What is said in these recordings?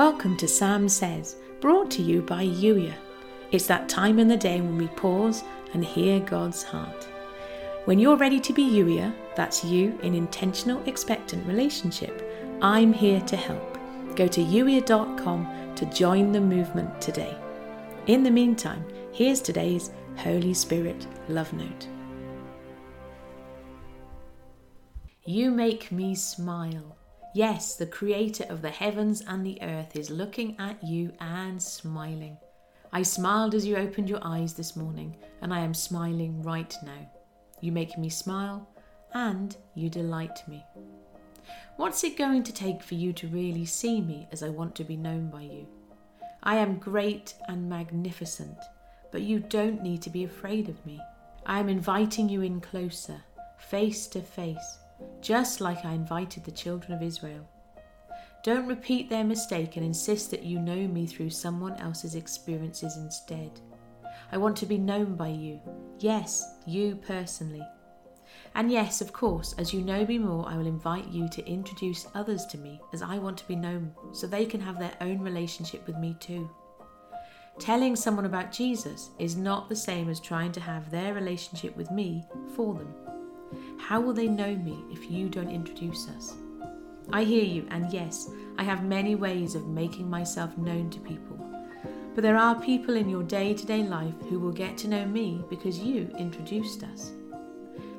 Welcome to Sam Says, brought to you by Youier. It's that time in the day when we pause and hear God's heart. When you're ready to be Youier, that's you in intentional expectant relationship, I'm here to help. Go to youier.com to join the movement today. In the meantime, here's today's Holy Spirit love note. You make me smile. Yes, the creator of the heavens and the earth is looking at you and smiling. I smiled as you opened your eyes this morning, and I am smiling right now. You make me smile and you delight me. What's it going to take for you to really see me as I want to be known by you? I am great and magnificent, but you don't need to be afraid of me. I am inviting you in closer, face to face, just like I invited the children of Israel. Don't repeat their mistake and insist that you know me through someone else's experiences instead. I want to be known by you. Yes, you personally. And yes, of course, as you know me more, I will invite you to introduce others to me as I want to be known so they can have their own relationship with me too. Telling someone about Jesus is not the same as trying to have their relationship with me for them. How will they know me if you don't introduce us? I hear you, and yes, I have many ways of making myself known to people. But there are people in your day to day life who will get to know me because you introduced us.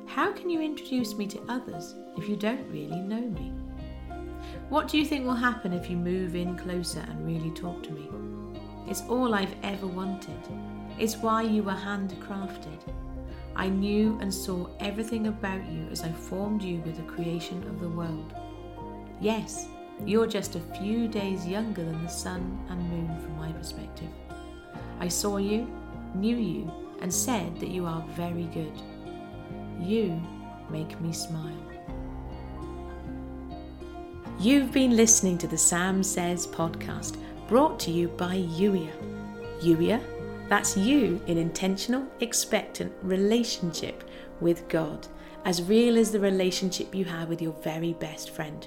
How can you introduce me to others if you don't really know me? What do you think will happen if you move in closer and really talk to me? It's all I've ever wanted. It's why you were handcrafted. I knew and saw everything about you as I formed you with the creation of the world. Yes, you're just a few days younger than the sun and moon from my perspective. I saw you, knew you, and said that you are very good. You make me smile. You've been listening to the Sam Says podcast, brought to you by Youier. Youier, that's you in intentional, expectant relationship with God, as real as the relationship you have with your very best friend.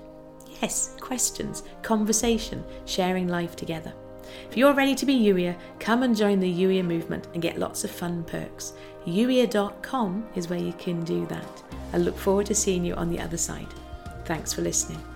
Yes, questions, conversation, sharing life together. If you're ready to be Youier, come and join the Youier movement and get lots of fun perks. Youier.com is where you can do that. I look forward to seeing you on the other side. Thanks for listening.